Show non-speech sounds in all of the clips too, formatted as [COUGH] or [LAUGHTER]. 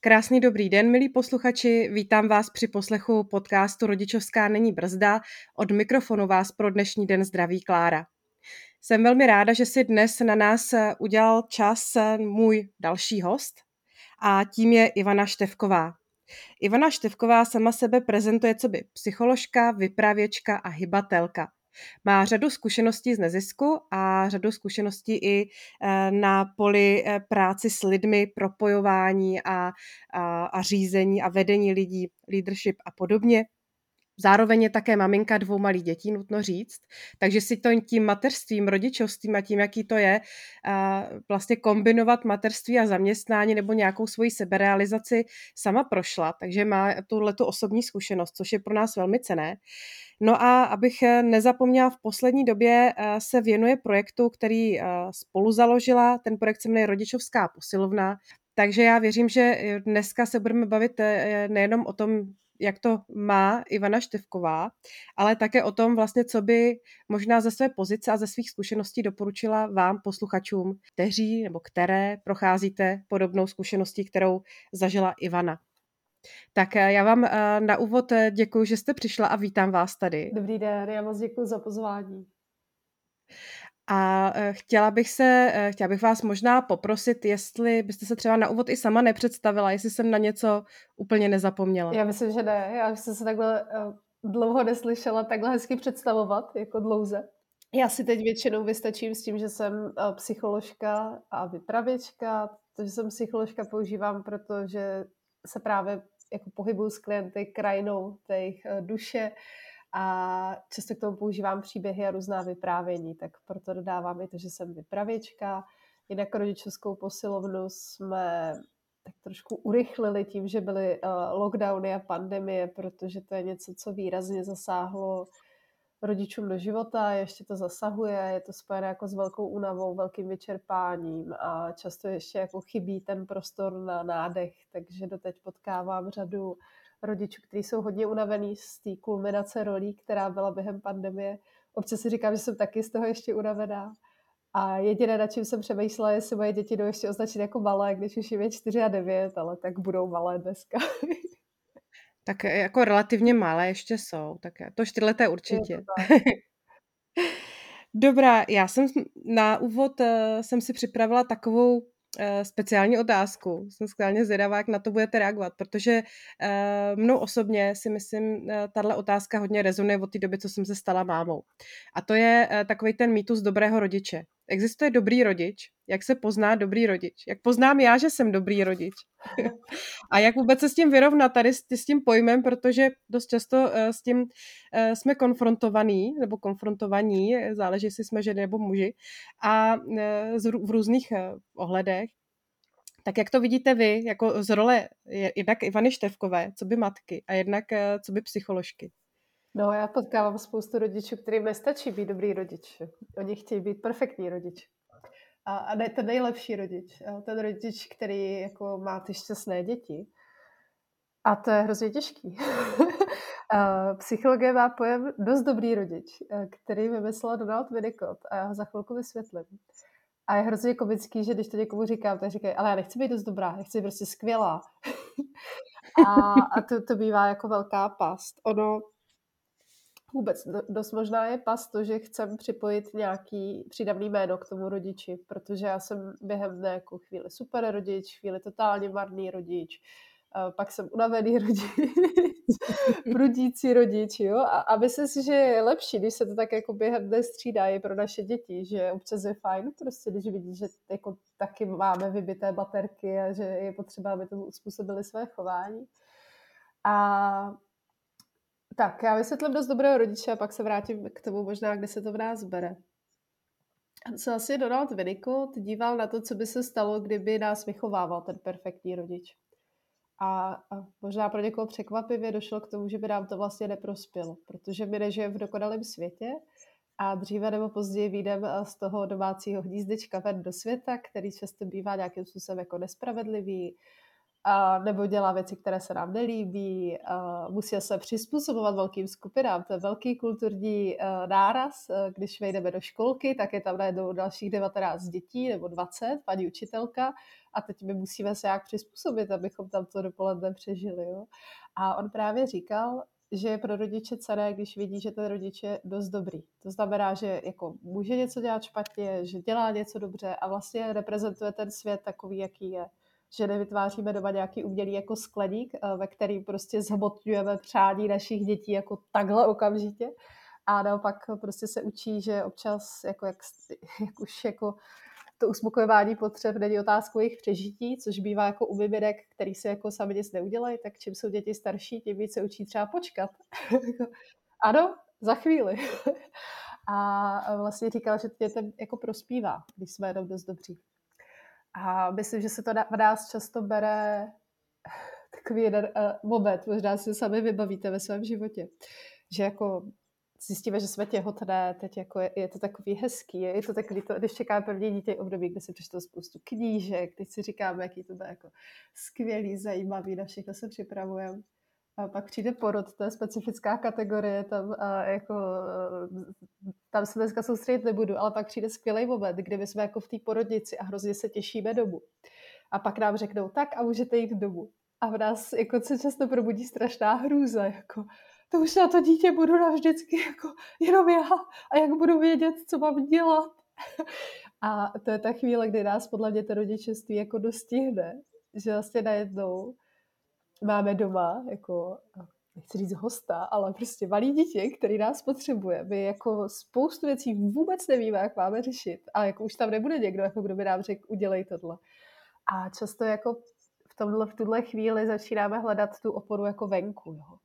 Krásný dobrý den, milí posluchači. Vítám vás při poslechu podcastu Rodičovská není brzda. Od mikrofonu vás pro dnešní den zdraví Klára. Jsem velmi ráda, že si dnes na nás udělal čas můj další host a tím je Ivana Števková. Ivana Števková sama sebe prezentuje co by psycholožka, vypravěčka a hybatelka. Má řadu zkušeností z nezisku a řadu zkušeností i eh, na poli eh, práci s lidmi, propojování a, a, a řízení a vedení lidí, leadership a podobně. Zároveň je také maminka dvou malých dětí, nutno říct, takže si to tím mateřstvím, rodičovstvím a tím, jaký to je, vlastně kombinovat mateřství a zaměstnání nebo nějakou svoji seberealizaci sama prošla, takže má tuhletu osobní zkušenost, což je pro nás velmi cené. No a abych nezapomněla, v poslední době se věnuje projektu, který spolu založila. Ten projekt se jmenuje Rodičovská posilovna. Takže já věřím, že dneska se budeme bavit nejenom o tom, jak to má Ivana Števková, ale také o tom vlastně, co by možná ze své pozice a ze svých zkušeností doporučila vám, posluchačům, kteří nebo které procházíte podobnou zkušeností, kterou zažila Ivana. Tak eh, já vám eh, na úvod eh, děkuji, že jste přišla a vítám vás tady. Dobrý den, já moc děkuji za pozvání. A chtěla bych se, chtěla bych vás možná poprosit, jestli byste se třeba na úvod i sama nepředstavila, jestli jsem na něco úplně nezapomněla. Já myslím, že ne. Já jsem se takhle dlouho neslyšela takhle hezky představovat, jako dlouze. Já si teď většinou vystačím s tím, že jsem psycholožka a vypravěčka. To, že jsem psycholožka, používám, protože se právě jako pohybuju s klienty krajinou těch duše a často k tomu používám příběhy a různá vyprávění, tak proto dodávám i to, že jsem vypravěčka. Jinak rodičovskou posilovnu jsme tak trošku urychlili tím, že byly uh, lockdowny a pandemie, protože to je něco, co výrazně zasáhlo rodičům do života, ještě to zasahuje, je to spojené jako s velkou únavou, velkým vyčerpáním a často ještě jako chybí ten prostor na nádech, takže doteď potkávám řadu rodičů, kteří jsou hodně unavený z té kulminace rolí, která byla během pandemie. Občas si říkám, že jsem taky z toho ještě unavená. A jediné, na čím jsem přemýšlela, jestli moje děti jdou ještě označit jako malé, když už jim je 4 a 9, ale tak budou malé dneska. [LAUGHS] tak jako relativně malé ještě jsou, tak to čtyřleté určitě. [LAUGHS] Dobrá, já jsem na úvod uh, jsem si připravila takovou speciální otázku. Jsem skvělně zvědavá, jak na to budete reagovat, protože uh, mnou osobně si myslím, uh, tahle otázka hodně rezonuje od té doby, co jsem se stala mámou. A to je takový ten mýtus dobrého rodiče existuje dobrý rodič, jak se pozná dobrý rodič, jak poznám já, že jsem dobrý rodič [LAUGHS] a jak vůbec se s tím vyrovnat tady s, s tím pojmem, protože dost často s tím jsme konfrontovaní, nebo konfrontovaní, záleží, jestli jsme ženy nebo muži, a v různých ohledech. Tak jak to vidíte vy, jako z role jednak Ivany Števkové, co by matky, a jednak uh, co by psycholožky? No, já potkávám spoustu rodičů, kterým nestačí být dobrý rodič. Oni chtějí být perfektní rodič. A, a ne ten nejlepší rodič. Ten rodič, který jako má ty šťastné děti. A to je hrozně těžký. [LAUGHS] Psychologie má pojem dost dobrý rodič, který vymyslel Donald Winnicott a já ho za chvilku vysvětlím. A je hrozně komický, že když to někomu říkám, tak říkají, ale já nechci být dost dobrá, já chci být prostě skvělá. [LAUGHS] a, a to, to bývá jako velká past. Ono vůbec dost možná je pas to, že chcem připojit nějaký přídavný jméno k tomu rodiči, protože já jsem během dne jako chvíli super rodič, chvíli totálně marný rodič, pak jsem unavený rodič, [LAUGHS] brudící rodič, jo, a, a myslím si, že je lepší, když se to tak jako během dne střídá i pro naše děti, že občas je fajn, prostě když vidí, že jako taky máme vybité baterky a že je potřeba, aby tomu uspůsobili své chování. A tak, já vysvětlím dost dobrého rodiče a pak se vrátím k tomu možná, kde se to v nás bere. Co asi Donald Winnicott díval na to, co by se stalo, kdyby nás vychovával ten perfektní rodič. A, možná pro někoho překvapivě došlo k tomu, že by nám to vlastně neprospělo, protože my nežijeme v dokonalém světě a dříve nebo později vyjdeme z toho domácího hnízdečka ven do světa, který často bývá nějakým způsobem jako nespravedlivý, a nebo dělá věci, které se nám nelíbí, musí se přizpůsobovat velkým skupinám. To je velký kulturní náraz. Když vejdeme do školky, tak je tam najednou dalších 19 dětí nebo 20, paní učitelka, a teď my musíme se jak přizpůsobit, abychom tam to dopoledne přežili. Jo? A on právě říkal, že je pro rodiče cené, když vidí, že ten rodič je dost dobrý. To znamená, že jako může něco dělat špatně, že dělá něco dobře a vlastně reprezentuje ten svět takový, jaký je že nevytváříme doma nějaký umělý jako skleník, eh, ve kterým prostě zhmotňujeme přání našich dětí jako takhle okamžitě. A naopak prostě se učí, že občas jako jak, [LAUGHS] jak už jako to uspokojování potřeb není otázkou jejich přežití, což bývá jako u miminek, který se jako sami nic neudělají, tak čím jsou děti starší, tím víc se učí třeba počkat. [LAUGHS] ano, za chvíli. [LAUGHS] A vlastně říkala, že dětem jako prospívá, když jsme jenom dost dobří. A myslím, že se to v nás často bere [LAUGHS] takový jeden uh, moment, možná si sami vybavíte ve svém životě, že jako zjistíme, že jsme těhotné, teď jako je, je to takový hezký, je, je to takový, to, když čekáme první dítě období, kde si přečtou spoustu knížek, teď si říkáme, jaký to bude jako skvělý, zajímavý, na všechno se připravujeme. A pak přijde porod, to je specifická kategorie, tam, a jako, tam se dneska soustředit nebudu, ale pak přijde skvělý moment, kdy my jsme jako v té porodnici a hrozně se těšíme domů. A pak nám řeknou, tak a můžete jít domů. A v nás jako se často probudí strašná hrůza, jako to už na to dítě budu navždycky jako jenom já a jak budu vědět, co mám dělat. [LAUGHS] A to je ta chvíle, kdy nás podle mě to rodičeství jako dostihne, že vlastně najednou máme doma jako nechci říct hosta, ale prostě malý dítě, který nás potřebuje. My jako spoustu věcí vůbec nevíme, jak máme řešit. A jako už tam nebude někdo, jako kdo by nám řekl, udělej tohle. A často jako v, tomhle, v tuhle chvíli začínáme hledat tu oporu jako venku. Jo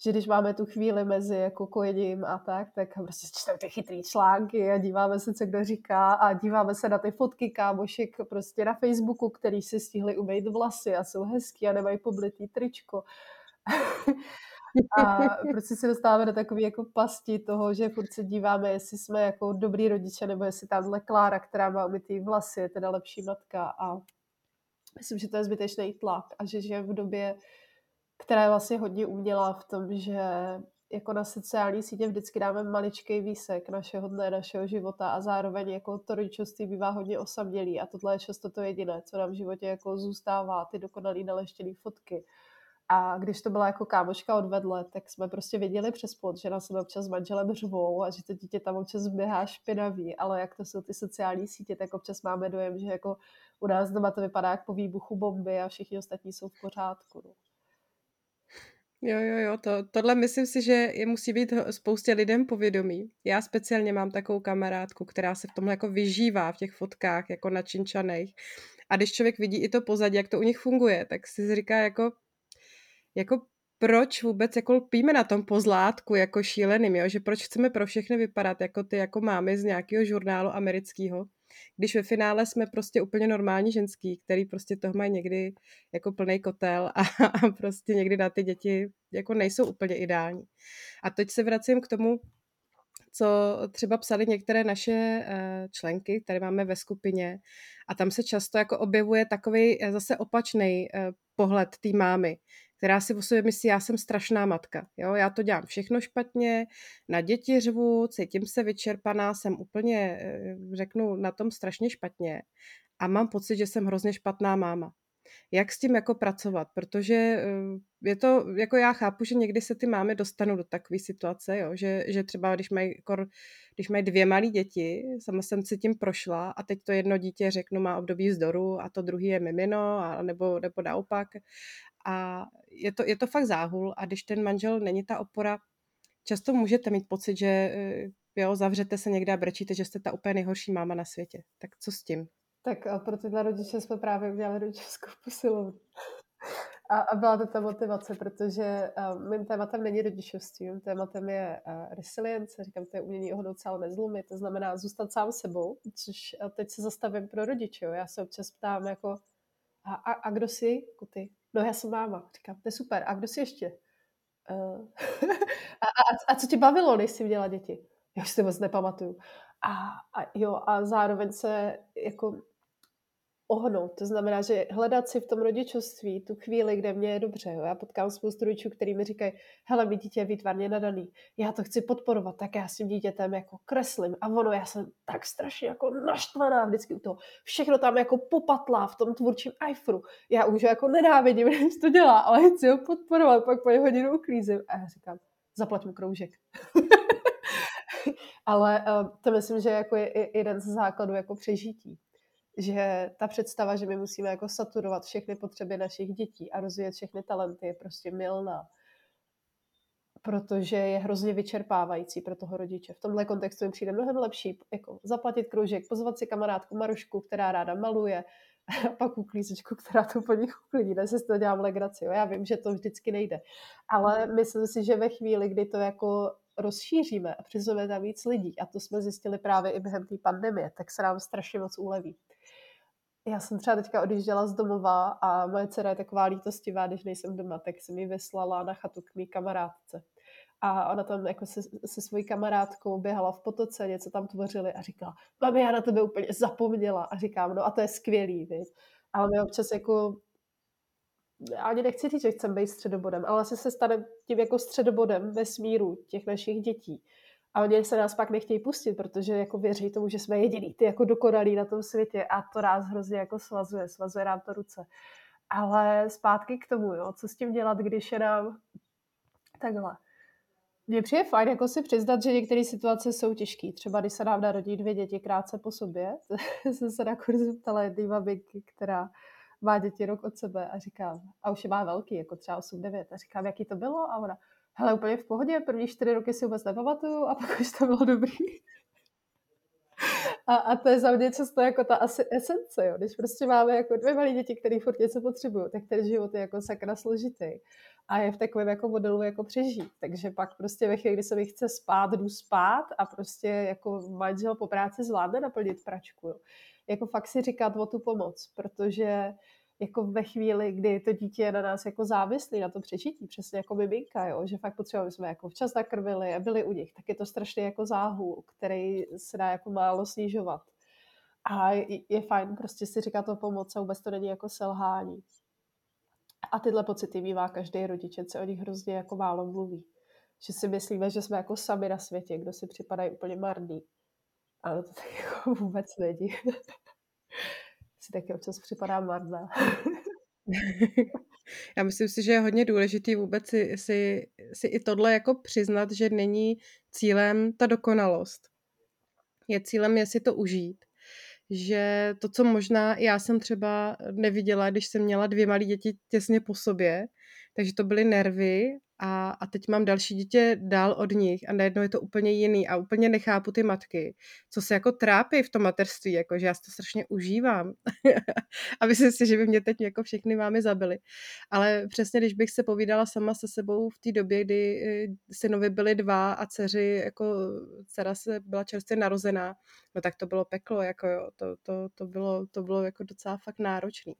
že když máme tu chvíli mezi jako kojením a tak, tak prostě čteme ty chytrý články a díváme se, co kdo říká a díváme se na ty fotky kámošek prostě na Facebooku, který si stihli umýt vlasy a jsou hezký a nemají poblitý tričko. a prostě se dostáváme do takové jako pasti toho, že furt se díváme, jestli jsme jako dobrý rodiče, nebo jestli tamhle Klára, která má umytý vlasy, je teda lepší matka a myslím, že to je zbytečný tlak a že žijeme v době, která je vlastně hodně umělá v tom, že jako na sociální sítě vždycky dáme maličký výsek našeho dne, našeho života a zároveň jako to rodičovství bývá hodně osamělý a tohle je často to jediné, co nám v životě jako zůstává, ty dokonalý naleštěný fotky. A když to byla jako kámoška odvedle, tak jsme prostě viděli přes pod, že nás občas s manželem řvou a že to dítě tam občas běhá špinavý, ale jak to jsou ty sociální sítě, tak občas máme dojem, že jako u nás doma to vypadá jak po výbuchu bomby a všichni ostatní jsou v pořádku. No. Jo, jo, jo, to, tohle myslím si, že je musí být spoustě lidem povědomí. Já speciálně mám takovou kamarádku, která se v tomhle jako vyžívá v těch fotkách, jako na činčanejch. A když člověk vidí i to pozadí, jak to u nich funguje, tak si říká jako, jako proč vůbec jako lpíme na tom pozlátku jako šíleným, jo? že proč chceme pro všechny vypadat jako ty jako mámy z nějakého žurnálu amerického, když ve finále jsme prostě úplně normální ženský, který prostě toho mají někdy jako plný kotel a, [LAUGHS] a prostě někdy na ty děti jako nejsou úplně ideální. A teď se vracím k tomu, co třeba psali některé naše eh, členky, které máme ve skupině a tam se často jako objevuje takový eh, zase opačný eh, pohled té mámy, která si o sobě myslí, já jsem strašná matka. Jo? Já to dělám všechno špatně, na děti řvu, cítím se vyčerpaná, jsem úplně, řeknu, na tom strašně špatně a mám pocit, že jsem hrozně špatná máma. jak s tím jako pracovat, protože eh, je to, jako já chápu, že někdy se ty máme dostanou do takové situace, jo, že, že třeba když mají, když mají dvě malé děti, sama jsem si tím prošla a teď to jedno dítě řeknu má období vzdoru a to druhý je mimino a nebo, nebo naopak a je to, je to fakt záhul a když ten manžel není ta opora, často můžete mít pocit, že eh, jo, zavřete se někde a brečíte, že jste ta úplně nejhorší máma na světě. Tak co s tím? Tak a pro tyhle rodiče jsme právě udělali rodičovskou posilovnu. A, a byla to ta motivace, protože uh, mým tématem není rodičovství, mým tématem je uh, resilience, říkám, to je umění ohnout se, ale nezlomit, to znamená zůstat sám sebou, což uh, teď se zastavím pro rodiče, já se občas ptám jako, a, a, a kdo jsi? Jako ty. No já jsem máma. Říkám, to je super. A kdo jsi ještě? [LAUGHS] Uh, a, a, a co tě bavilo, než jsi měla děti? Já si to moc nepamatuju. A, a jo, a zároveň se jako ohnout. To znamená, že hledat si v tom rodičovství tu chvíli, kde mě je dobře. Jo. Já potkám spoustu rodičů, který mi říkají, hele, mi dítě je výtvarně nadaný, já to chci podporovat, tak já s tím dítětem jako kreslím. A ono, já jsem tak strašně jako naštvaná vždycky u toho. Všechno tam jako popatlá v tom tvůrčím iFru. Já už jako nenávidím, [LAUGHS] když to dělá, ale chci ho podporovat, pak po hodinu uklízím. A já říkám, zaplať mu kroužek. [LAUGHS] ale uh, to myslím, že jako je jeden z základů jako přežití že ta představa, že my musíme jako saturovat všechny potřeby našich dětí a rozvíjet všechny talenty je prostě milná. Protože je hrozně vyčerpávající pro toho rodiče. V tomhle kontextu mi přijde mnohem lepší jako zaplatit kroužek, pozvat si kamarádku Marušku, která ráda maluje, a pak uklízečku, která to po nich uklidí. Ne si to dělám legraci. Jo? Já vím, že to vždycky nejde. Ale myslím si, že ve chvíli, kdy to jako rozšíříme a přizveme tam víc lidí, a to jsme zjistili právě i během té pandemie, tak se nám strašně moc uleví já jsem třeba teďka odjížděla z domova a moje dcera je taková lítostivá, když nejsem doma, tak jsem ji vyslala na chatu k mý kamarádce. A ona tam jako se, se svojí kamarádkou běhala v potoce, něco tam tvořili a říkala, mami, já na tebe úplně zapomněla. A říkám, no a to je skvělý, viď? Ale my občas jako ani nechci říct, že chcem být středobodem, ale asi se stane tím jako středobodem ve smíru těch našich dětí. A oni se nás pak nechtějí pustit, protože jako věří tomu, že jsme jediný, ty jako dokonalí na tom světě a to nás hrozně jako svazuje, svazuje nám to ruce. Ale zpátky k tomu, jo, co s tím dělat, když je nám takhle. Mně přijde fajn jako si přiznat, že některé situace jsou těžké. Třeba když se nám narodí dvě děti krátce po sobě, [LAUGHS] jsem se na kurzu ptala jedné maminky, která má děti rok od sebe a říkám, a už je má velký, jako třeba 8-9, a říkám, jaký to bylo? A ona, hele, úplně v pohodě, první čtyři roky si vůbec nepamatuju a pak už to bylo dobrý. A, a to je za mě často jako ta asi esence, jo. Když prostě máme jako dvě malé děti, které furt něco potřebují, tak ten život je jako sakra složitý. A je v takovém jako modelu jako přežít. Takže pak prostě ve chvíli, kdy se mi chce spát, jdu spát a prostě jako manžel po práci zvládne naplnit pračku. Jo. Jako fakt si říkat o tu pomoc, protože jako ve chvíli, kdy to dítě je na nás jako závislý na to přežití, přesně jako miminka, jo, že fakt potřebujeme, jsme jako včas nakrmili a byli u nich, tak je to strašně jako záhul, který se dá jako málo snižovat. A je, je fajn prostě si říkat to pomoc a vůbec to není jako selhání. A tyhle pocity mývá každý rodič, se o nich hrozně jako málo mluví. Že si myslíme, že jsme jako sami na světě, kdo si připadají úplně marný. Ale to tak jako vůbec není [LAUGHS] si taky občas připadá marná. [LAUGHS] Já myslím si, že je hodně důležitý vůbec si, si, si i tohle jako přiznat, že není cílem ta dokonalost. Je cílem je si to užít. Že to, co možná já jsem třeba neviděla, když jsem měla dvě malé děti těsně po sobě, takže to byly nervy a, a teď mám další dítě dál od nich a najednou je to úplně jiný a úplně nechápu ty matky, co se jako trápí v tom materství, jako že já si to strašně užívám [LAUGHS] a myslím si, že by mě teď jako všechny mámy zabili. Ale přesně, když bych se povídala sama se sebou v té době, kdy eh, synovi byly dva a dceři, jako dcera se byla čerstvě narozená, no tak to bylo peklo, jako jo, to, to, to, bylo, to bylo jako docela fakt náročný.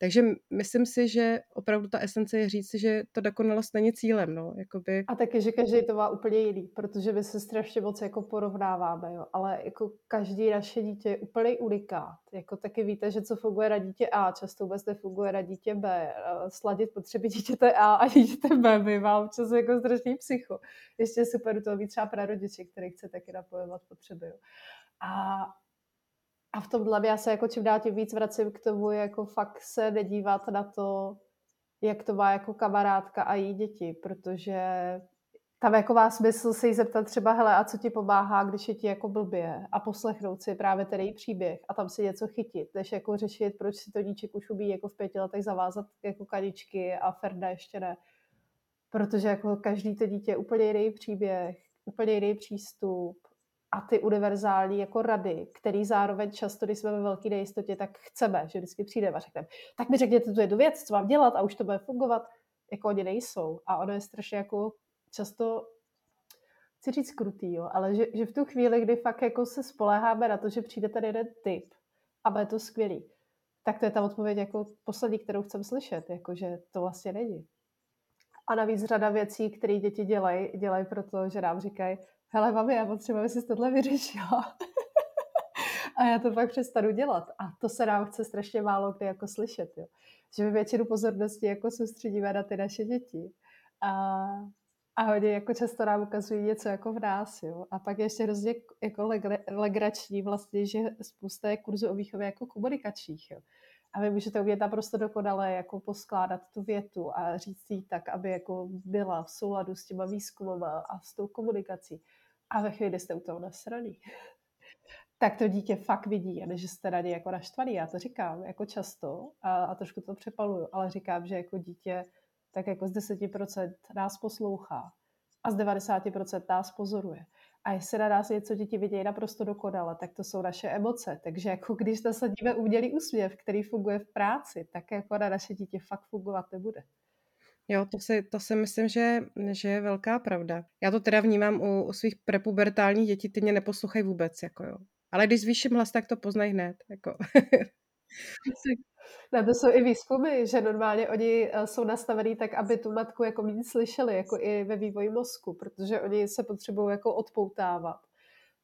Takže myslím si, že opravdu ta esence je říct, že to dokonalost není cílem. No, jakoby... A taky, že každý to má úplně jiný, protože my se strašně moc jako porovnáváme, jo. ale jako každý naše dítě je úplně unikát. Jako taky víte, že co funguje na dítě A, často vůbec nefunguje na dítě B. Sladit potřeby dítěte A a dítěte B bývá občas jako strašný psycho. Ještě super to mít třeba prarodiče, který chce taky napojovat potřeby. Jo. A A v tomhle já se jako čím dál tím víc vracím k tomu, jako fakt se nedívat na to, jak to má jako kamarádka a její děti, protože tam jako má smysl se jí zeptat třeba, hele, a co ti pomáhá, když je ti jako blbě a poslechnout si právě ten její příběh a tam si něco chytit, než jako řešit, proč si to díček už umí jako v pěti letech zavázat jako kaničky a Ferda ještě ne. Protože jako každý to dítě je úplně jiný příběh, úplně jiný přístup a ty univerzální jako rady, který zároveň často, když jsme ve velké nejistotě, tak chceme, že vždycky přijdeme a řekneme, tak mi řekněte tu jednu věc, co mám dělat a už to bude fungovat, jako oni nejsou. A ono je strašně jako často chci říct krutý, jo, ale že, že v tu chvíli, kdy fakt jako se spoléháme na to, že přijde tady jeden typ a bude to skvělý, tak to je ta odpověď jako poslední, kterou chcem slyšet, jako že to vlastně není. A navíc řada věcí, které děti dělají, dělají proto, že nám říkají, hele mami, já potřebuji, aby si tohle vyřešila. [LAUGHS] a já to pak přestanu dělat. A to se nám chce strašně málo kdy jako slyšet, jo. Že my většinu pozornosti jako soustředíme na ty naše děti. A a hodně jako často nám ukazují něco jako v nás, jo. A pak je ještě hrozně jako legrační vlastně, že spousta je kurzu o výchově jako komunikačních, jo. A vy můžete umět naprosto dokonale jako poskládat tu větu a říct ji tak, aby jako byla v souladu s těma výzkumama a s tou komunikací. A ve chvíli, kdy jste u toho nasraný, [LAUGHS] tak to dítě fakt vidí a že jste ně jako naštvaný. Já to říkám jako často a, a trošku to přepaluju, ale říkám, že jako dítě tak jako z 10% nás poslouchá a z 90% nás pozoruje. A jestli na nás něco děti vidějí naprosto dokonale, tak to jsou naše emoce. Takže jako když nasadíme umělý úsměv, který funguje v práci, tak jako na naše dítě fakt fungovat nebude. Jo, to si, to si myslím, že, že je velká pravda. Já to teda vnímám u, u svých prepubertálních dětí, ty mě neposlouchají vůbec, jako jo. Ale když zvýším hlas, tak to poznají hned, jako. [LAUGHS] Ne, to jsou i výzkumy, že normálně oni eh, jsou nastavený tak, aby tu matku jako méně slyšeli, jako i ve vývoji mozku, protože oni se potřebují jako odpoutávat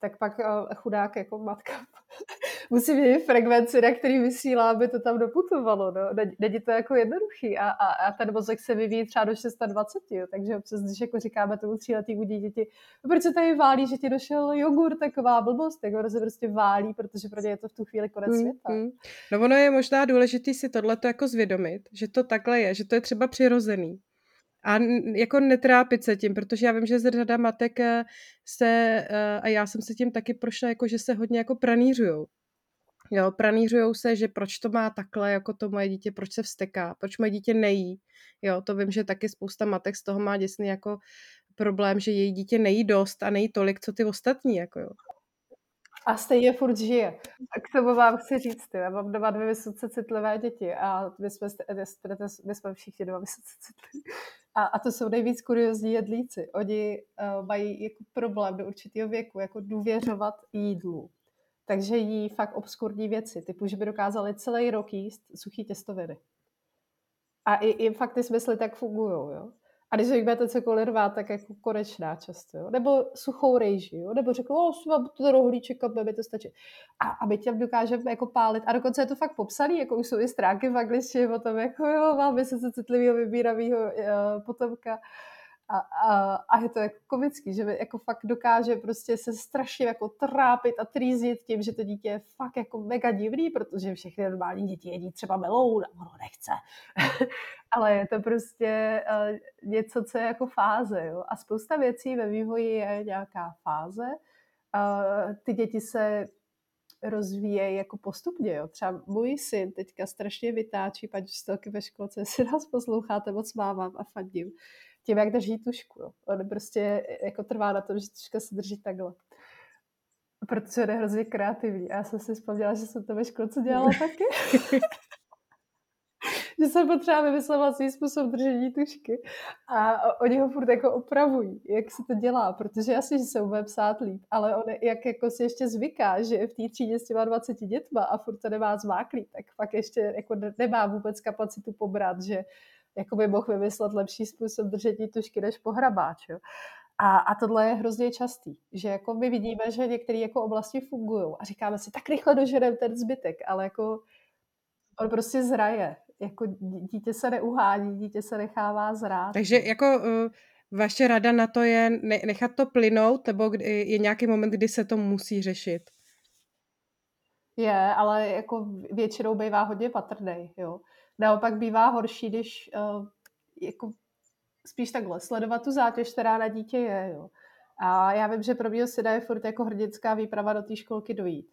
tak pak uh, chudák jako matka [LAUGHS] musí mít frekvenci, na který vysílá, aby to tam doputovalo. No. Není to jako jednoduchý a, a, a ten mozek se vyvíjí třeba do 26, jo. takže občas, když jako říkáme tomu tříletýmu dítěti, no, proč se tady válí, že ti došel jogurt, taková blbost, tak ono se prostě válí, protože pro ně je to v tu chvíli konec mm, světa. Mm. No ono je možná důležité si tohleto jako zvědomit, že to takhle je, že to je třeba přirozený. A jako netrápit se tím, protože já vím, že z řada matek eh, se, eh, a já jsem se tím taky prošla, jako že se hodně jako pranířujou. Jo, pranířujou se, že proč to má takhle, jako to moje dítě, proč se vsteká, proč moje dítě nejí. Jo, to vím, že taky spousta matek z toho má děsný jako problém, že její dítě nejí dost a nejí tolik, co ty ostatní, jako jo. A stejně furt žije. A k tomu vám chci říct, já mám doma dvě vysoce citlivé děti a my jsme, my jsme všichni dva vysoce citliví. A, a to jsou nejvíc kuriozní jedlíci. Oni uh, mají jako problém do určitého věku, jako důvěřovat jídlu. Takže jí fakt obskurní věci, typu, že by dokázali celý rok jíst suchý těstoviny. A i, i fakt ty smysly tak fungují, jo. A když budete cokoliv rvát, tak jako konečná často, jo? nebo suchou rejži, jo? nebo řekl, o, mám to rohlíček a bude to stačit. A, a my těm dokážeme jako pálit. A dokonce je to fakt popsaný, jako už jsou i stránky v angličtině o tom, jako jo, máme se citlivého, vybíravého uh, potomka. A, a, a je to jako komický, že jako fakt dokáže prostě se strašně jako trápit a trýzit tím, že to dítě je fakt jako mega divný, protože všechny normální děti jedí třeba meloun a ono nechce. [LAUGHS] Ale je to prostě uh, něco, co je jako fáze. Jo? A spousta věcí ve vývoji je nějaká fáze. Uh, ty děti se rozvíjejí jako postupně. Jo. Třeba můj syn teďka strašně vytáčí paní učitelky ve školce, si nás posloucháte, moc mávám a fandím tím, jak drží tušku. Jo. On prostě jako trvá na tom, že tuška se drží takhle. Protože je hrozně kreativní. A já jsem si vzpomněla, že jsem to ve školce dělala [LAUGHS] taky. [LAUGHS] že jsem potřeba vymyslet svůj způsob držení tušky. A oni ho furt jako opravují, jak se to dělá, protože jasně, že se umí psát líp, ale on jak jako si ještě zvyká, že je v té třídě s těma 20 dětma a furt to nemá zmáklý, tak pak ještě jako nemá vůbec kapacitu pobrat, že jako by mohl vymyslet lepší způsob držení tušky než pohrabáč. Jo. A, a tohle je hrozně častý, že jako my vidíme, že některé jako oblasti fungují a říkáme si, tak rychle doženeme ten zbytek, ale jako on prostě zraje. Jako dítě se neuhání, dítě se nechává zrát. Takže jako uh, vaše rada na to je nechat to plynout, nebo je nějaký moment, kdy se to musí řešit? Je, ale jako většinou bývá hodně patrný, jo. Naopak bývá horší, když uh, jako spíš takhle sledovat tu zátěž, která na dítě je, jo. A já vím, že pro mě se dá furt jako hrdinská výprava do té školky dojít.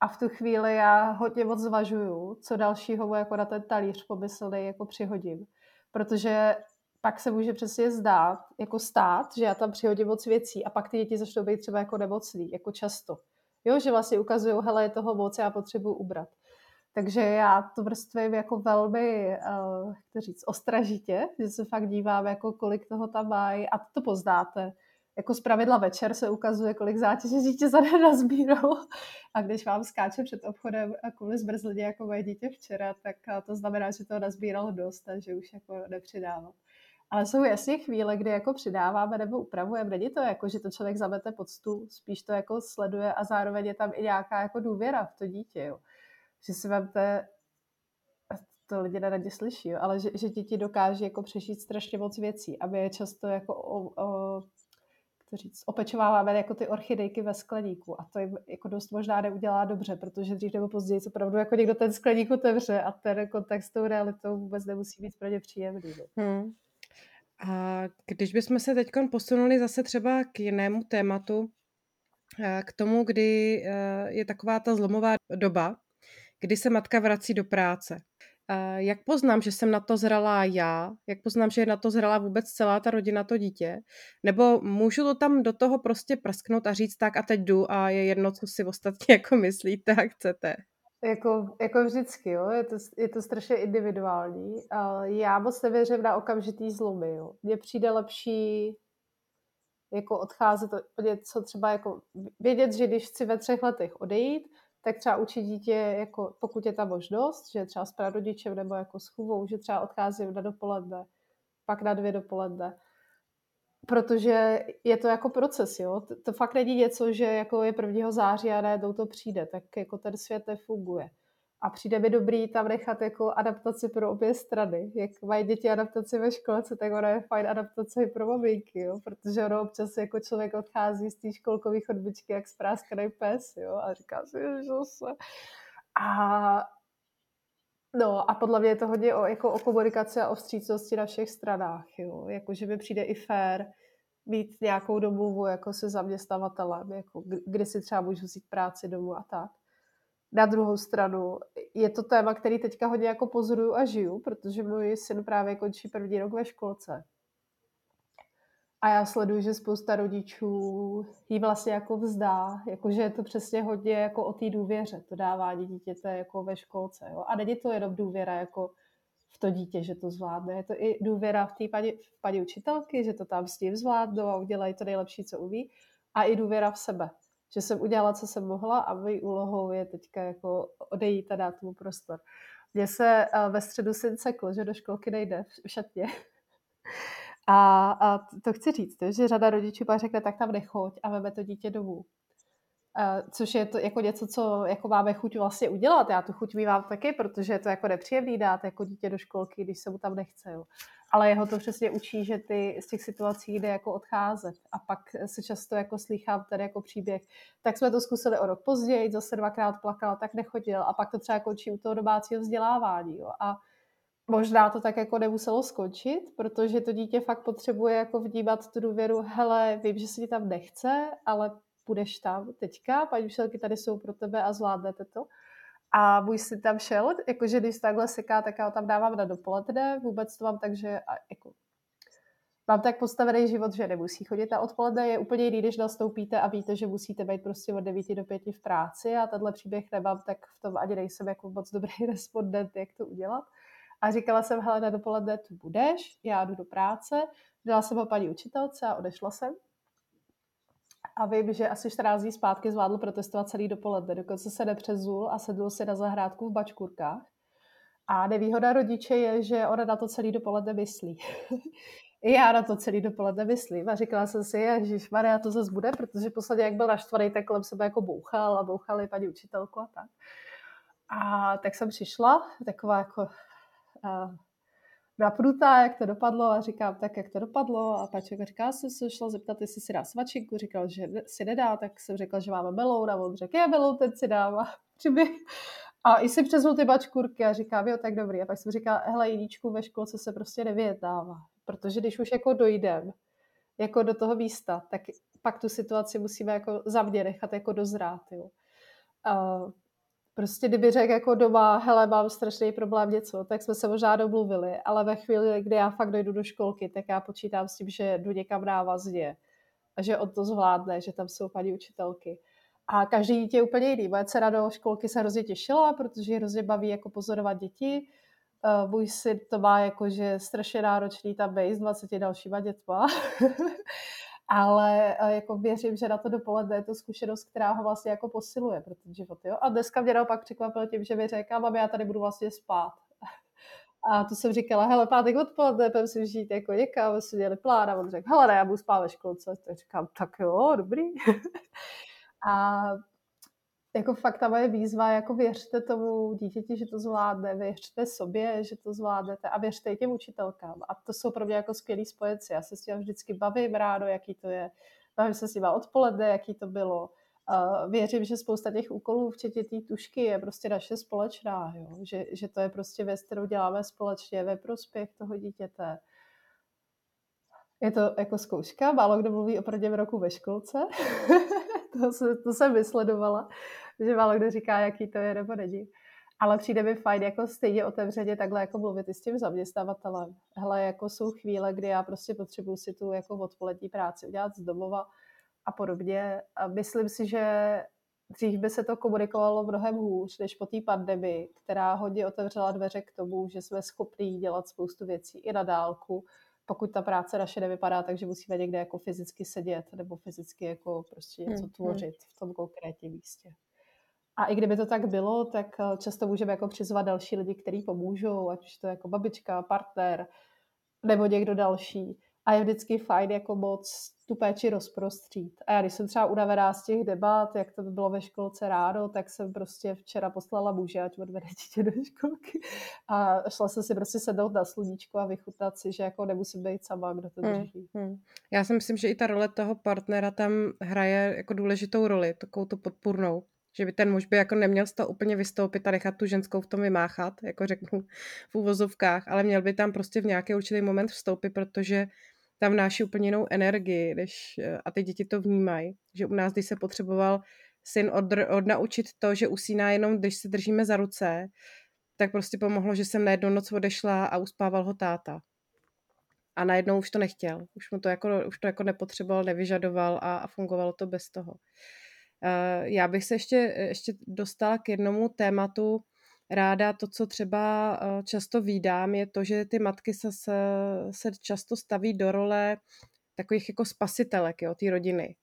A v tu chvíli já hodně moc zvažuju, co dalšího jako na ten talíř pomyslný jako přihodím. Protože pak se může přesně zdát, jako stát, že já tam přihodím moc věcí a pak ty děti začnou být třeba jako nemocný, jako často. Jo, že vlastně ukazují, hele, je toho moc, já potřebuji ubrat. Takže já to vrstvím jako velmi, uh, jak říct, ostražitě, že se fakt dívám, jako kolik toho tam mají a to poznáte. Jako z pravidla večer se ukazuje, kolik zátěže dítě za den nazbíralo. A když vám skáče před obchodem kvůli zmrzlině jako moje dítě včera, tak to znamená, že to nazbíralo dost a že už jako nepřidávám. Ale jsou jasně chvíle, kdy jako přidáváme nebo upravujeme. Není to jako, že to člověk zamete pod stůl, spíš to jako sleduje a zároveň je tam i nějaká jako důvěra v to dítě. Jo. Že si vemte, to lidi neradi slyší, jo, ale že, že děti dokáže jako přežít strašně moc věcí, aby je často jako o, o, to říct, opečováváme jako ty orchidejky ve skleníku a to jim jako dost možná neudělá dobře, protože dřív nebo později opravdu jako někdo ten skleník otevře a ten kontakt s tou realitou vůbec nemusí být pro ně příjemný. Hmm. A když bychom se teď posunuli zase třeba k jinému tématu, eh, k tomu, kdy eh, je taková ta zlomová doba, kdy se matka vrací do práce. Jak poznám, že jsem na to zralá já? Jak poznám, že je na to zralá vůbec celá ta rodina, to dítě? Nebo můžu to tam do toho prostě prsknout a říct tak a teď jdu a je jedno, co si ostatně [LAUGHS] jako myslíte a chcete? Jako, jako vždycky, jo, je to, je to strašně individuální. Já moc nevěřím na okamžitý zlomy, jo. Mně přijde lepší jako odcházet od něco třeba jako vědět, že když chci ve třech letech odejít, tak třeba učit dítě, jako, pokud je ta možnost, že třeba s prarodičem nebo jako s chůvou, že třeba odcházím na dopoledne, pak na dvě dopoledne protože je to jako proces, jo. To, fakt není něco, že jako je 1. září a najednou to přijde, tak jako ten svět nefunguje. A přijde mi dobrý tam nechat jako adaptaci pro obě strany. Jak mají děti adaptaci ve školce, tak ona je fajn adaptace i pro maminky, jo? protože ono občas jako člověk odchází z té školkové chodbičky jak spráskaný pes jo? a říká si, že se. A No a podle mě je to hodně o, jako o komunikaci a o vstřícnosti na všech stranách. Jo? Jako, že mi přijde i fér mít nějakou domluvu jako se zaměstnavatelem, jako kdy si třeba můžu vzít práci domů a tak. Na druhou stranu je to téma, který teďka hodně jako pozoruju a žiju, protože můj syn právě končí první rok ve školce. A já sleduju, že spousta rodičů jí vlastně jako vzdá, jakože je to přesně hodně jako o té důvěře, to dávání dítěte jako ve školce. Jo? A není to jenom důvěra jako v to dítě, že to zvládne. Je to i důvěra v té paní, v paní učitelky, že to tam s tím zvládnou a udělají to nejlepší, co umí. A i důvěra v sebe, že jsem udělala, co jsem mohla a mojí úlohou je teďka jako odejít a dát mu prostor. Mně se eh, ve středu syn sekl, že do školky nejde v šatně. [LAUGHS] A, a to chci říct, že řada rodičů pak řekne, tak tam nechoď a veme to dítě domů. Uh, což je to jako něco, co jako máme chuť vlastně udělat. Já tu chuť mývám taky, protože je to jako nepříjemný dát jako dítě do školky, když se mu tam nechce. Jo. Ale jeho to přesně učí, že ty z těch situací jde jako odcházet. A pak se často jako slýchám tady jako příběh. Tak jsme to zkusili o rok později, zase dvakrát plakal, tak nechodil. A pak to třeba končí u toho domácího vzdělávání. Jo. A možná to tak jako nemuselo skončit, protože to dítě fakt potřebuje jako vnímat tu důvěru, hele, vím, že se ti tam nechce, ale půjdeš tam teďka, paní učitelky tady jsou pro tebe a zvládnete to. A můj syn tam šel, jakože když takhle seká, tak já ho tam dávám na dopoledne, vůbec to mám tak, že a, jako, mám tak postavený život, že nemusí chodit na odpoledne, je úplně jiný, když nastoupíte a víte, že musíte být prostě od 9 do 5 v práci a tenhle příběh nemám, tak v tom ani nejsem jako moc dobrý [LAUGHS] respondent, jak to udělat. A říkala jsem, hele, na dopoledne tu budeš, já jdu do práce, dala jsem ho paní učitelce a odešla jsem. A vím, že asi 14 dní zpátky zvládl protestovat celý dopoledne, dokonce se nepřezul a sedl si na zahrádku v bačkurkách. A nevýhoda rodiče je, že ona na to celý dopoledne myslí. [LAUGHS] I já na to celý dopoledne myslím a říkala jsem si, že Maria to zase bude, protože posledně, jak byl naštvaný, tak kolem sebe jako bouchal a bouchali paní učitelku a tak. A tak jsem přišla, taková jako napnutá, jak to dopadlo a říkám, tak jak to dopadlo a Paček říká, jsem se šla zeptat, jestli si dá svačinku, říkal, že si nedá, tak jsem řekla, že máme meloun a on řekl, je meloun, ten si dám a. [LAUGHS] A i si přezul ty bačkurky a říká, jo, tak dobrý. A pak jsem říkala, hele, jedíčku ve školce se prostě nevyjednává, protože když už jako dojdem jako do toho místa, tak pak tu situaci musíme jako za mě nechat jako dozrát, jo. A prostě kdyby řekl jako doma, hele, mám strašný problém něco, tak jsme se možná domluvili, ale ve chvíli, kdy já fakt dojdu do školky, tak já počítám s tím, že jdu někam návazně a že on to zvládne, že tam jsou paní učitelky. A každý dítě je úplně jiný. Moje dcera do školky se hrozně těšila, protože ji hrozně baví jako pozorovat děti. Uh, můj syn to má jako, že strašně náročný tam být s 20 dalšíma dětma. [LAUGHS] ale eh, jako věřím, že na to dopoledne je to zkušenost, která ho vlastně jako posiluje pro ten život. Jo? A dneska mě naopak překvapilo tím, že mi řekla, mami, já tady budu vlastně spát. [LAUGHS] A to jsem říkala, hele, pátek odpoledne, půjdeme si žít jako někam, jsme měli plán a on řekl, hele, ne, já budu spát ve školce. Tak říkám, tak jo, dobrý. [LAUGHS] a jako fakt ta moje výzva, jako věřte tomu dítěti, že to zvládne, věřte sobě, že to zvládnete a věřte i těm učitelkám. A to jsou pro mě jako skvělí spojenci. Já se s tím vždycky bavím rádo, jaký to je. Bavím se s nimi odpoledne, jaký to bylo. Věřím, že spousta těch úkolů, včetně té tušky, je prostě naše společná. Jo? Že, že to je prostě věc, kterou děláme společně ve prospěch toho dítěte. Je to jako zkouška, málo kdo mluví o prvním roku ve školce. [LAUGHS] to, se, to jsem vysledovala, že málo kdo říká, jaký to je nebo není. Ale přijde mi fajn jako stejně otevřeně takhle jako mluvit i s tím zaměstnavatelem. Hele, jako jsou chvíle, kdy já prostě potřebuji si tu jako odpolední práci udělat z domova a podobně. A myslím si, že dřív by se to komunikovalo mnohem hůř, než po té pandemii, která hodně otevřela dveře k tomu, že jsme schopni dělat spoustu věcí i na dálku pokud ta práce naše nevypadá tak, že musíme někde jako fyzicky sedět nebo fyzicky jako prostě něco hmm, hmm. tvořit v tom konkrétním místě. A i kdyby to tak bylo, tak eh, často můžeme jako přizvat další lidi, kteří pomůžou, ať už to je jako babička, partner nebo někdo další a je vždycky fajn jako moc tu péči rozprostřít. A já když jsem třeba unavená z těch debat, jak to bylo ve školce ráno, tak jsem prostě včera poslala muže, ať odvede dítě do školky a šla jsem si prostě sednout na sluníčko a vychutnat si, že jako nemusím být sama, kdo to hmm, drží. Hmm, hmm. Já si myslím, že i ta role toho partnera tam hraje jako důležitou roli, takovou tu podpůrnou že by ten muž by jako neměl z toho úplně vystoupit a nechat tu ženskou v tom vymáchat, jako řeknu v úvozovkách, ale měl by tam prostě v nějaký určitý moment vstoupit, protože tam vnáší úplně jinou energii, než, eh, a ty děti to vnímají. Že u nás, když se potřeboval syn od, odnaučit to, že usíná jenom, když se držíme za ruce, tak prostě pomohlo, že jsem na jednu noc odešla a uspával ho táta. A najednou už to nechtěl. Už mu to jako, už to jako nepotřeboval, nevyžadoval a, a fungovalo to bez toho. Uh, já bych se ještě, ještě dostala k jednomu tématu, ráda to, co třeba eh, často výdám, je to, že ty matky se, se, často staví do role takových jako spasitelek, jo, té rodiny.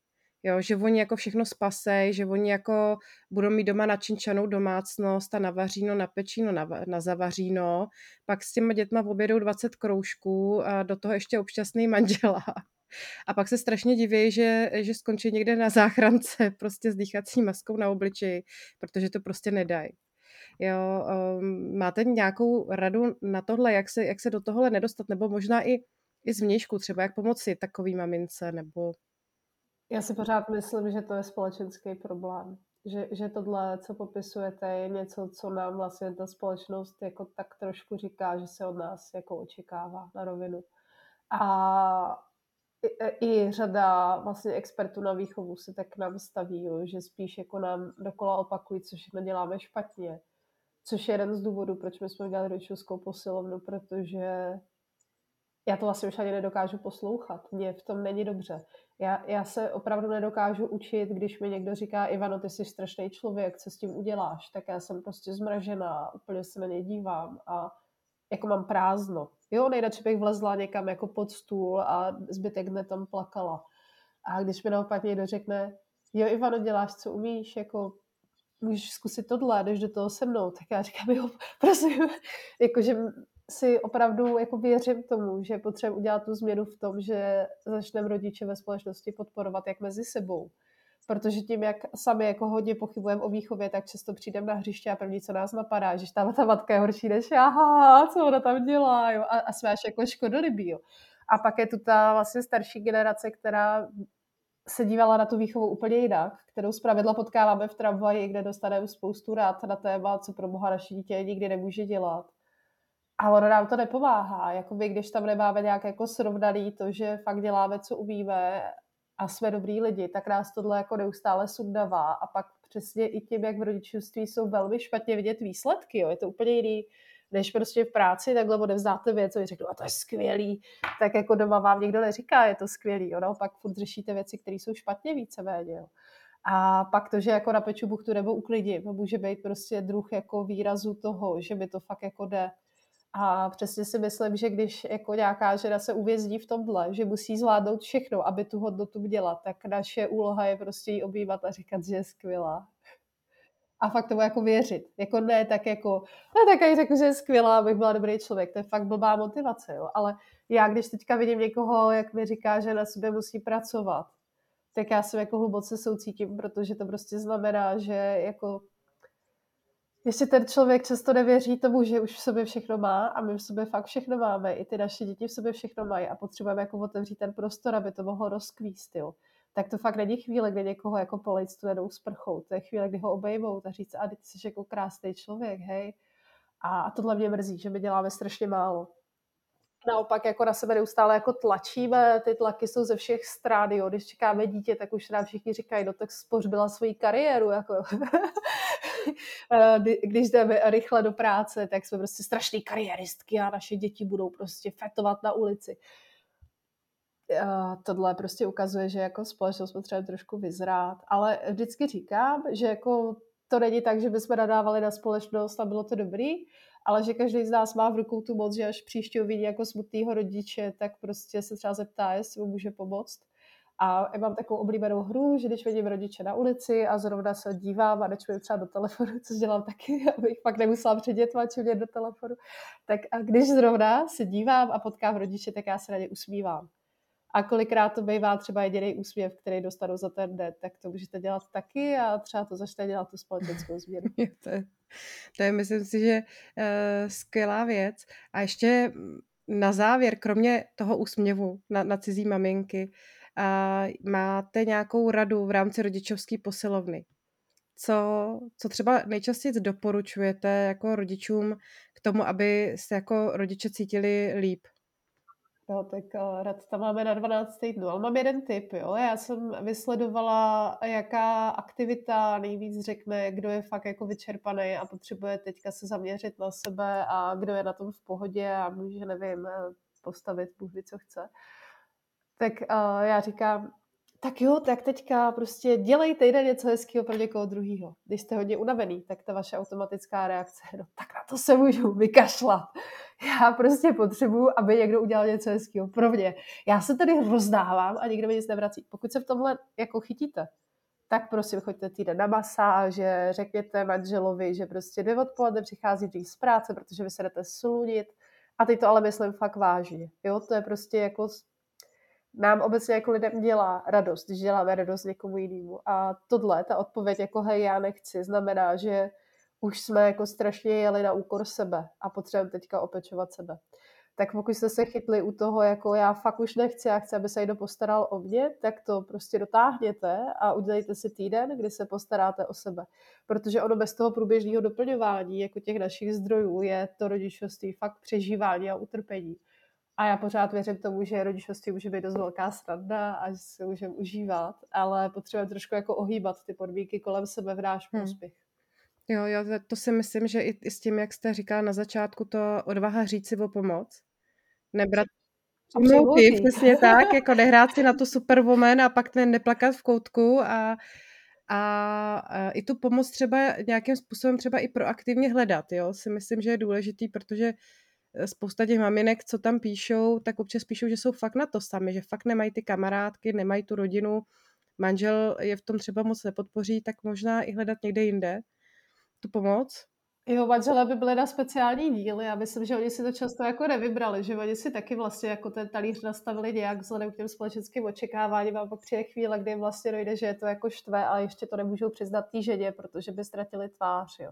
Jo, že oni jako všechno spasej, že oni jako budou mít doma načinčanou domácnost a na vaříno, na na, zavaříno, pak s těma dětma objedou 20 kroužků a do toho ještě občasný manžela. A pak se strašně diví, že, že skončí někde na záchrance [LAUGHS] prostě s dýchací maskou na obličeji, protože to prostě nedají. Jo, um, máte nějakou radu na tohle, jak se, jak se do tohle nedostat, nebo možná i, i z vnějšku, třeba jak pomoci takový mamince, nebo... Já si pořád myslím, že to je společenský problém. Že, že tohle, co popisujete, je něco, co nám vlastně ta společnost jako tak trošku říká, že se od nás jako očekává na rovinu. A i, i řada vlastně expertů na výchovu se tak nám staví, jo, že spíš jako nám dokola opakují, co všechno děláme špatně Což je jeden z důvodů, proč my jsme udělali rodičovskou posilovnu, protože já to vlastně už ani nedokážu poslouchat. Mně v tom není dobře. Já, já se opravdu nedokážu učit, když mi někdo říká, Ivano, ty jsi strašný člověk, co s tím uděláš? Tak já jsem prostě zmražená, úplně se na ně dívám a jako mám prázdno. Jo, nejradši bych vlezla někam jako pod stůl a zbytek dne tam plakala. A když mi naopak někdo řekne, jo, Ivano, děláš, co umíš, jako můžeš zkusit tohle, jdeš do toho se mnou, tak já říkám, jo, [LAUGHS] prosím, jakože si opravdu jako věřím tomu, že potřebujeme udělat tu změnu v tom, že začneme rodiče ve společnosti podporovat jak mezi sebou, protože tím, jak sami jako hodně pochybujeme o výchově, tak často přijdeme na hřiště a první, co nás napadá, že ta, ta matka je horší než já, co ona tam dělá, jo, a, a jsme až jako škodolibí, jo. A pak je tu ta vlastně starší generace, která se dívala na tu výchovu úplně jinak, kterou zpravidla potkáváme v tramvaji, kde dostaneme spoustu rád na téma, co pro boha naše dítě nikdy nemůže dělat. A ono nám to nepomáhá. Jakoby, když tam nemáme nějak jako srovnaný to, že fakt děláme, co umíme a jsme dobrý lidi, tak nás tohle jako neustále sundavá. A pak přesně i tím, jak v rodičovství jsou velmi špatně vidět výsledky. Jo. Je to úplně jiný, než prostě v práci takhle odevzdáte věc a řeknu, a to je skvělý, tak jako doma vám někdo neříká, je to skvělý, jo, no, pak furt řešíte věci, které jsou špatně víceméně, jo. A pak to, že jako napeču buchtu nebo uklidím, může být prostě druh jako výrazu toho, že mi to fakt jako jde. A přesně si myslím, že když jako nějaká žena se uvězdí v tomhle, že musí zvládnout všechno, aby tu hodnotu dělat, tak naše úloha je prostě ji obývat a říkat, že je skvělá a fakt tomu jako věřit. Jako ne tak jako, no tak já řeknu, že je skvělá, abych byla dobrý člověk. To je fakt blbá motivace, jo. Ale já, když teďka vidím někoho, jak mi říká, že na sobě musí pracovat, tak já se jako hluboce soucítím, protože to prostě znamená, že jako jestli ten člověk často nevěří tomu, že už v sobě všechno má a my v sobě fakt všechno máme, i ty naše děti v sobě všechno mají a potřebujeme jako otevřít ten prostor, aby to mohlo rozkvíst, jo tak to fakt není chvíle, kdy někoho jako polejt studenou sprchou. To je chvíle, kdy ho obejmou a říct, a ty jsi jako krásný člověk, hej. A tohle mě mrzí, že my děláme strašně málo. Naopak jako na sebe neustále jako tlačíme, ty tlaky jsou ze všech stran, jo. Když čekáme dítě, tak už nám všichni říkají, no tak spořbila svoji kariéru, jako [LAUGHS] [LAUGHS] když jdeme rychle do práce, tak jsme prostě strašný kariéristky a naše děti budou prostě fetovat na ulici tohle prostě ukazuje, že jako společnost potřebuje trošku vyzrát. Ale vždycky říkám, že jako to není tak, že bychom nadávali na společnost a bylo to dobrý, ale že každý z nás má v rukou tu moc, že až příště uvidí jako smutného rodiče, tak prostě se třeba zeptá, jestli mu může pomoct. A já mám takovou oblíbenou hru, že když vidím rodiče na ulici a zrovna se dívám a nečuji třeba do telefonu, což dělám taky, [LAUGHS] abych pak nemusela předětovat či do telefonu, tak a když zrovna se dívám a potkám rodiče, tak já se na ně usmívám. A kolikrát to bývá třeba jediný úsměv, který dostanu za ten den, tak to můžete dělat taky a třeba to začne dělat tu společenskou změnu. [LAUGHS] to, je, to je, myslím si, že uh, skvělá věc. A ještě na závěr, kromě toho úsměvu na, na cizí maminky, uh, máte nějakou radu v rámci rodičovské posilovny? Co, co třeba nejčastěji doporučujete jako rodičům k tomu, aby se jako rodiče cítili líp? Jo, tak uh, rad tam máme na 12 týdnů, ale mám jeden tip, jo. Já jsem vysledovala, jaká aktivita nejvíc řekne, kdo je fakt jako vyčerpaný a potřebuje teďka se zaměřit na sebe a kdo je na tom v pohodě a může, nevím, eh, postavit Bůh co chce. Tak uh, já říkám, tak jo, tak teďka prostě dělejte jeden něco hezkého pro někoho druhého. Když jste hodně unavený, tak ta vaše automatická reakce, no tak na to se můžu vykašlat. Já prostě potřebuju, aby někdo udělal něco hezkého pro mě. Já se tady rozdávám a nikdo mi nic nevrací. Pokud se v tomhle jako chytíte, tak prosím choďte týden na masáže, řekněte manželovi, že prostě dvě odpoledne přichází dřív z práce, protože vy se jdete slunit. A teď to ale myslím fakt vážně. Jo, to je prostě jako nám obecně jako lidem dělá radost, když děláme radost někomu jinému. A tohle, ta odpověď jako hej, já nechci, znamená, že už jsme jako strašně jeli na úkor sebe a potřebujeme teďka opečovat sebe. Tak pokud jste se chytli u toho, jako já fakt už nechci, já chci, aby se někdo postaral o mě, tak to prostě dotáhněte a udělejte si týden, kdy se postaráte o sebe. Protože ono bez toho průběžného doplňování, jako těch našich zdrojů, je to rodičovství fakt přežívání a utrpení. A já pořád věřím tomu, že rodičovství může být dost velká sranda a že se můžeme užívat, ale potřebujeme trošku jako ohýbat ty podmínky kolem sebe v náš hmm. prospěch. Jo, jo, to si myslím, že i, i s tím, jak jste říkala na začátku, to odvaha říct si o pomoc. Nebrat Přemlouky, přesně tak, [LAUGHS] jako nehrát si na to superwoman a pak ten neplakat v koutku a, a, a i tu pomoc třeba nějakým způsobem třeba i proaktivně hledat, jo, si myslím, že je důležitý, protože spousta těch maminek, co tam píšou, tak občas píšou, že jsou fakt na to sami, že fakt nemají ty kamarádky, nemají tu rodinu, manžel je v tom třeba moc nepodpoří, tak možná i hledat někde jinde tu pomoc. Jo, manželé by byli na speciální díly. Já myslím, že oni si to často jako nevybrali, že oni si taky vlastně jako ten talíř nastavili nějak vzhledem k těm společenským očekáváním a pak přijde chvíle, kdy vlastně dojde, že je to jako štve a ještě to nemůžou přiznat té ženě, protože by ztratili tvář. Jo.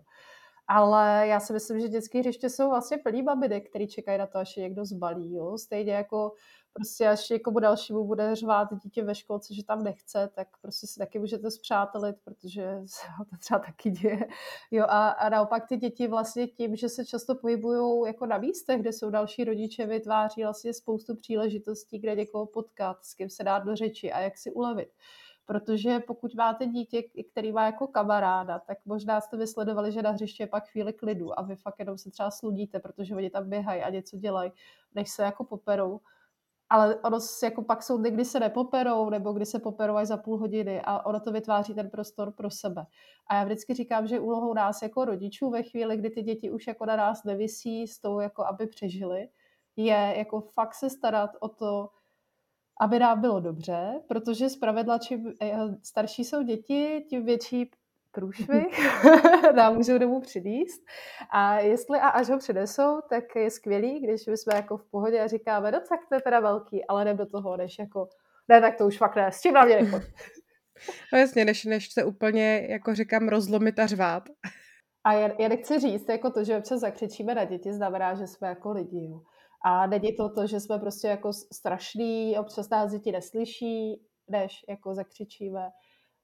Ale já si myslím, že dětské hřiště jsou vlastně plný babinek, který čekají na to, až je někdo zbalí. Jo? Stejně jako prostě až někomu dalšímu bude řvát dítě ve školce, že tam nechce, tak prostě si taky můžete zpřátelit, protože [LAUGHS] se to třeba taky děje. Jo, a, a naopak ty děti vlastně tím, že se často pohybují jako na místech, kde jsou další rodiče, vytváří vlastně spoustu příležitostí, kde někoho potkat, s kým se dát do řeči a jak si ulevit. Protože pokud máte dítě, který má jako kamaráda, tak možná jste vysledovali, že na hřiště je pak chvíli klidu a vy fakt jenom se třeba sludíte, protože oni tam běhají a něco dělají, než se jako poperou. Ale ono jako pak jsou dny, kdy se nepoperou, nebo kdy se poperou až za půl hodiny a ono to vytváří ten prostor pro sebe. A já vždycky říkám, že úlohou nás jako rodičů ve chvíli, kdy ty děti už jako na nás nevisí s tou, jako aby přežili, je jako fakt se starat o to, aby nám bylo dobře, protože zpravidla čím eh, starší jsou děti, tím větší průšvih [LAUGHS] nám můžou domů přinést. A jestli a až ho přinesou, tak je skvělý, když my jsme jako v pohodě a říkáme, no tak to je teda velký, ale ne do toho, než jako, ne, tak to už fakt ne, s tím na mě nechod. No jasně, než, než se úplně, jako říkám, rozlomit a řvát. A já, já nechci říct, jako to, že občas zakřičíme na děti, znamená, že jsme jako lidi. Jo. A není to to, že jsme prostě jako strašný, občas nás děti neslyší, než jako zakřičíme.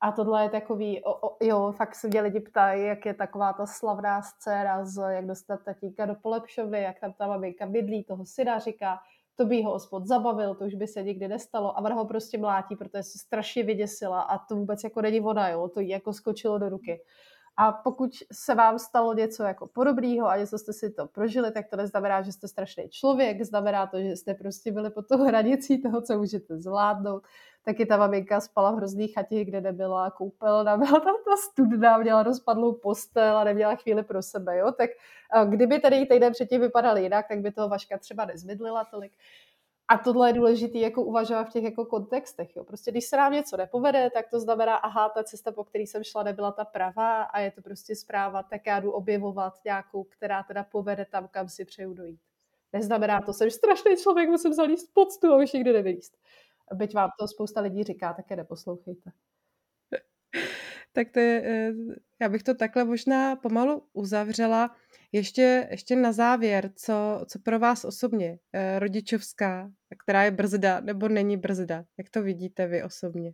A tohle je takový, o, o, jo, fakt se mě lidi ptají, jak je taková ta slavná scéna z jak dostat tatíka do polepšovny, jak tam ta maminka bydlí, toho syna říká, to by ho ospod zabavil, to už by se nikdy nestalo a ona ho prostě mlátí, protože se strašně vyděsila a to vůbec jako není voda, jo, to jí jako skočilo do ruky. A pokud se vám stalo něco jako podobného a něco jste si to prožili, tak to neznamená, že jste strašný člověk, znamená to, že jste prostě byli pod tou hranicí toho, co můžete zvládnout. Taky ta maminka spala v hrozný chatě, kde nebyla koupelna, [LAUGHS] byla tam ta studna, měla rozpadlou postel a neměla chvíli pro sebe. Jo? Tak kdyby tady týden předtím vypadal jinak, tak by toho Vaška třeba nezmydlila tolik. A tohle je důležité jako uvažovat v těch jako kontextech. Jo. Prostě když se nám něco nepovede, tak to znamená, aha, ta cesta, po které jsem šla, nebyla ta pravá a je to prostě zpráva, tak já jdu objevovat nějakou, která teda povede tam, kam si přeju dojít. Neznamená to, jsem strašný člověk, musím zalíst pod stůl a už nikdy nevylíst. Byť vám to spousta lidí říká, tak je neposlouchejte. tak to je, eh, já bych to takhle možná pomalu uzavřela. Ještě, ještě na závěr, co, co pro vás osobně eh, rodičovská, která je brzda nebo není brzda? Jak to vidíte vy osobně?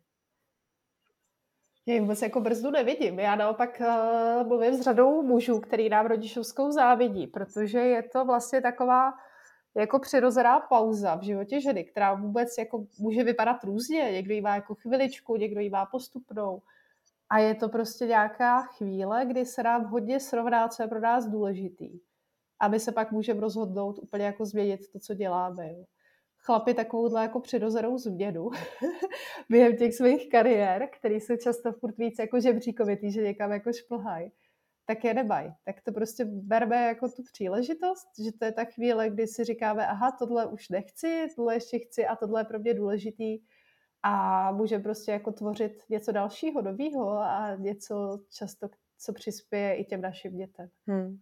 Já vůbec jako brzdu nevidím. Já naopak uh, mluvím s řadou mužů, který nám rodičovskou závidí, protože je to vlastně taková jako přirozená pauza v životě ženy, která vůbec jako může vypadat různě. Někdo jí má jako chviličku, někdo jí má postupnou. A je to prostě nějaká chvíle, kdy se nám hodně srovná, co je pro nás důležitý. A my se pak můžeme rozhodnout úplně jako změnit to, co děláme. Jo. Chlapi takovouhle jako přirozenou změnu [LAUGHS] během těch svých kariér, který jsou často furt víc jako žebříkovitý, že někam jako šplhají, tak je nebaj. Tak to prostě berme jako tu příležitost, že to je ta chvíle, kdy si říkáme, aha, tohle už nechci, tohle ještě chci a tohle je pro mě důležitý a může prostě jako tvořit něco dalšího, nového a něco často, co přispěje i těm našim dětem. Hmm.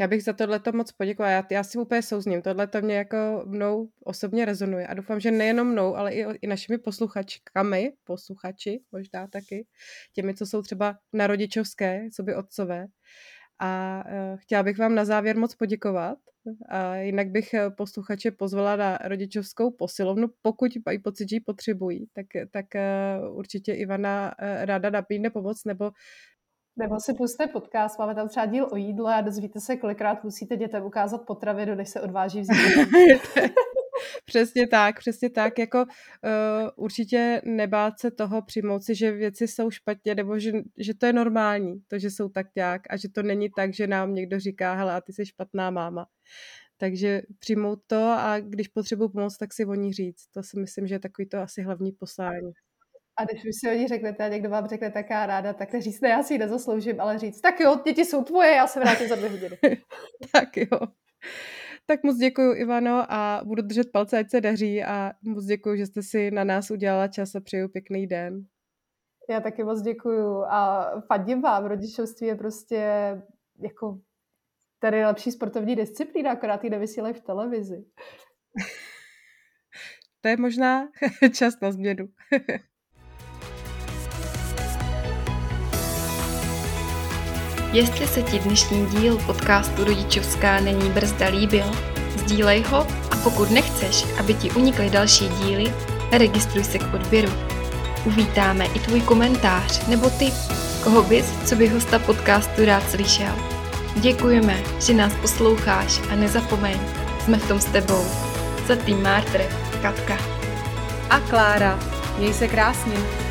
Já bych za tohle to moc poděkovala. Já, já si úplně souzním. Tohle to mě jako mnou osobně rezonuje. A doufám, že nejenom mnou, ale i, i našimi posluchačkami, posluchači možná taky, těmi, co jsou třeba na rodičovské, co by otcové. A uh, chtěla bych vám na závěr moc poděkovat. A jinak bych eh, posluchače pozvala na rodičovskou posilovnu, pokud mají pocit, že ji potřebují, tak, tak uh, určitě Ivana ráda nabídne pomoc, nebo nebo si puste podcast, máme tam třeba díl o jídle a dozvíte se, kolikrát musíte dětem ukázat potravinu, než se odváží vzít. [LAUGHS] [LAUGHS] přesně tak, přesně tak. Jako uh, určitě nebát se toho přijmout si, že věci jsou špatně, nebo že, že to je normální, to, že jsou tak nějak a že to není tak, že nám někdo říká, hele, a ty jsi špatná máma. Takže přijmout to a když potřebuji pomoc, tak si o ní říct. To si myslím, že je takový to asi hlavní poslání. A když už si o ní řeknete a někdo vám řekne taká ráda, tak říct, ne, já si ji nezasloužím, ale říct, tak jo, děti jsou tvoje, já se vrátím za dvě hodiny. [LAUGHS] tak jo. Tak moc děkuji, Ivano, a budu držet palce, ať se daří a moc děkuji, že jste si na nás udělala čas a přeju pěkný den. Já taky moc děkuji a fandím vám. Rodičovství je prostě jako tady lepší sportovní disciplína, akorát ji nevysílají v televizi. [LAUGHS] to je možná [LAUGHS] čas na změnu. [LAUGHS] Jestli se ti dnešní díl podcastu Rodičovská není brzda líbil, sdílej ho a pokud nechceš, aby ti unikly další díly, registruj se k odběru. Uvítáme i tvůj komentář nebo tip, koho bys, co by hosta podcastu rád slyšel. Děkujeme, že nás posloucháš a nezapomeň, jsme v tom s tebou. Za tým Martr, Katka. A Klára. Měj se krásně.